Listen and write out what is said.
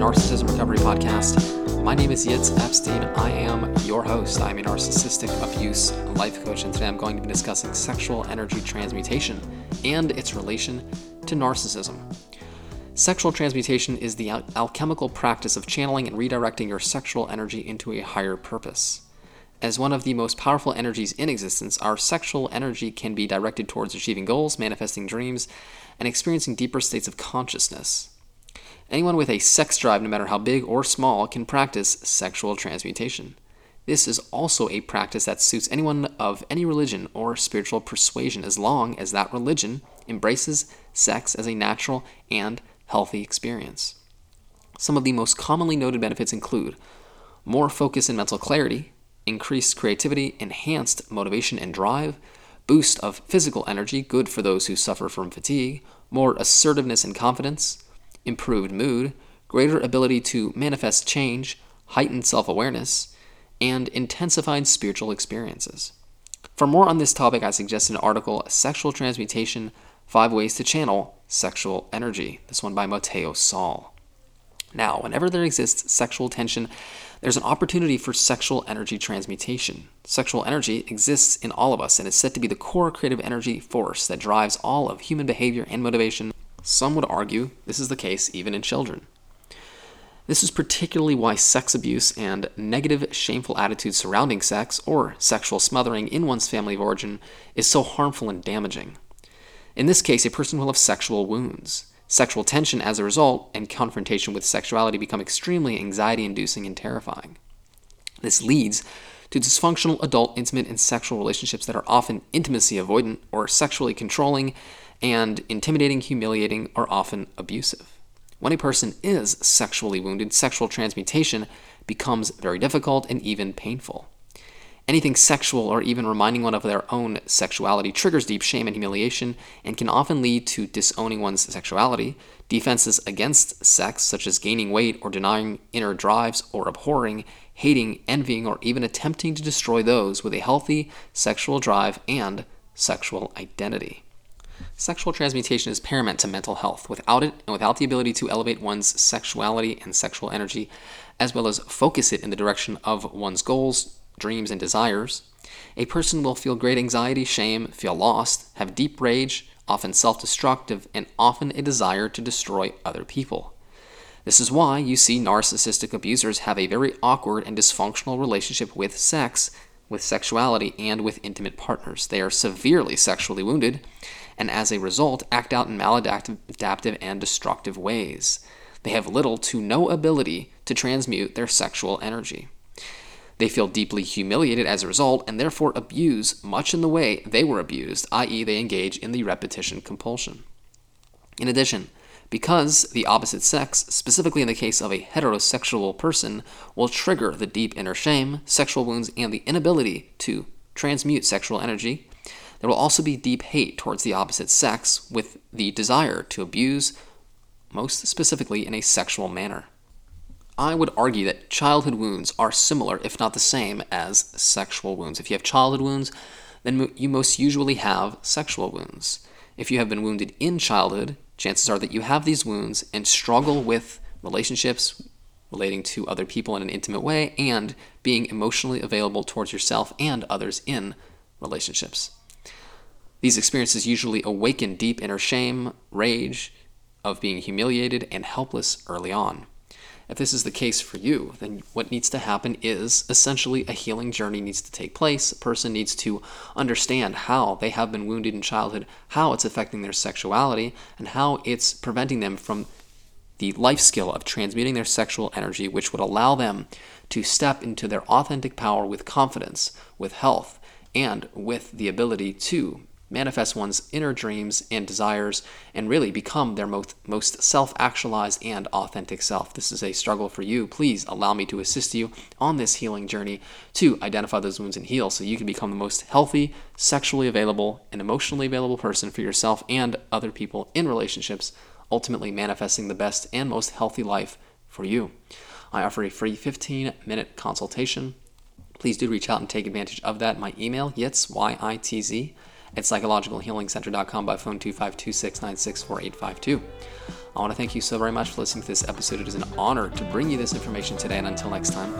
podcast. My name is Yitz Epstein. I am your host. I'm a narcissistic abuse life coach, and today I'm going to be discussing sexual energy transmutation and its relation to narcissism. Sexual transmutation is the al- alchemical practice of channeling and redirecting your sexual energy into a higher purpose. As one of the most powerful energies in existence, our sexual energy can be directed towards achieving goals, manifesting dreams, and experiencing deeper states of consciousness. Anyone with a sex drive, no matter how big or small, can practice sexual transmutation. This is also a practice that suits anyone of any religion or spiritual persuasion as long as that religion embraces sex as a natural and healthy experience. Some of the most commonly noted benefits include more focus and mental clarity, increased creativity, enhanced motivation and drive, boost of physical energy, good for those who suffer from fatigue, more assertiveness and confidence, improved mood, greater ability to manifest change, heightened self awareness, and intensified spiritual experiences. For more on this topic, I suggest an article, Sexual Transmutation Five Ways to Channel Sexual Energy, this one by Mateo Sol. Now, whenever there exists sexual tension, there's an opportunity for sexual energy transmutation. Sexual energy exists in all of us and is said to be the core creative energy force that drives all of human behavior and motivation some would argue this is the case even in children. This is particularly why sex abuse and negative, shameful attitudes surrounding sex or sexual smothering in one's family of origin is so harmful and damaging. In this case, a person will have sexual wounds. Sexual tension as a result and confrontation with sexuality become extremely anxiety inducing and terrifying. This leads to dysfunctional adult intimate and sexual relationships that are often intimacy avoidant or sexually controlling and intimidating, humiliating, or often abusive. When a person is sexually wounded, sexual transmutation becomes very difficult and even painful. Anything sexual or even reminding one of their own sexuality triggers deep shame and humiliation and can often lead to disowning one's sexuality, defenses against sex, such as gaining weight or denying inner drives or abhorring, hating, envying, or even attempting to destroy those with a healthy sexual drive and sexual identity. Sexual transmutation is paramount to mental health. Without it, and without the ability to elevate one's sexuality and sexual energy, as well as focus it in the direction of one's goals, dreams, and desires, a person will feel great anxiety, shame, feel lost, have deep rage, often self destructive, and often a desire to destroy other people. This is why you see narcissistic abusers have a very awkward and dysfunctional relationship with sex, with sexuality, and with intimate partners. They are severely sexually wounded and as a result act out in maladaptive and destructive ways. They have little to no ability to transmute their sexual energy. They feel deeply humiliated as a result and therefore abuse much in the way they were abused, i.e., they engage in the repetition compulsion. In addition, because the opposite sex, specifically in the case of a heterosexual person, will trigger the deep inner shame, sexual wounds, and the inability to transmute sexual energy, there will also be deep hate towards the opposite sex with the desire to abuse, most specifically in a sexual manner. I would argue that childhood wounds are similar, if not the same, as sexual wounds. If you have childhood wounds, then you most usually have sexual wounds. If you have been wounded in childhood, chances are that you have these wounds and struggle with relationships relating to other people in an intimate way and being emotionally available towards yourself and others in relationships. These experiences usually awaken deep inner shame, rage, of being humiliated and helpless early on. If this is the case for you, then what needs to happen is essentially a healing journey needs to take place. A person needs to understand how they have been wounded in childhood, how it's affecting their sexuality, and how it's preventing them from the life skill of transmuting their sexual energy, which would allow them to step into their authentic power with confidence, with health, and with the ability to manifest one's inner dreams and desires, and really become their most, most self actualized and authentic self. This is a struggle for you. Please allow me to assist you on this healing journey to identify those wounds and heal so you can become the most healthy, sexually available, and emotionally available person for yourself and other people in relationships, ultimately manifesting the best and most healthy life for you. I offer a free 15 minute consultation. Please do reach out and take advantage of that. My email, yitz, Y I T Z, at psychologicalhealingcenter.com by phone 252-696-4852. I want to thank you so very much for listening to this episode. It is an honor to bring you this information today, and until next time,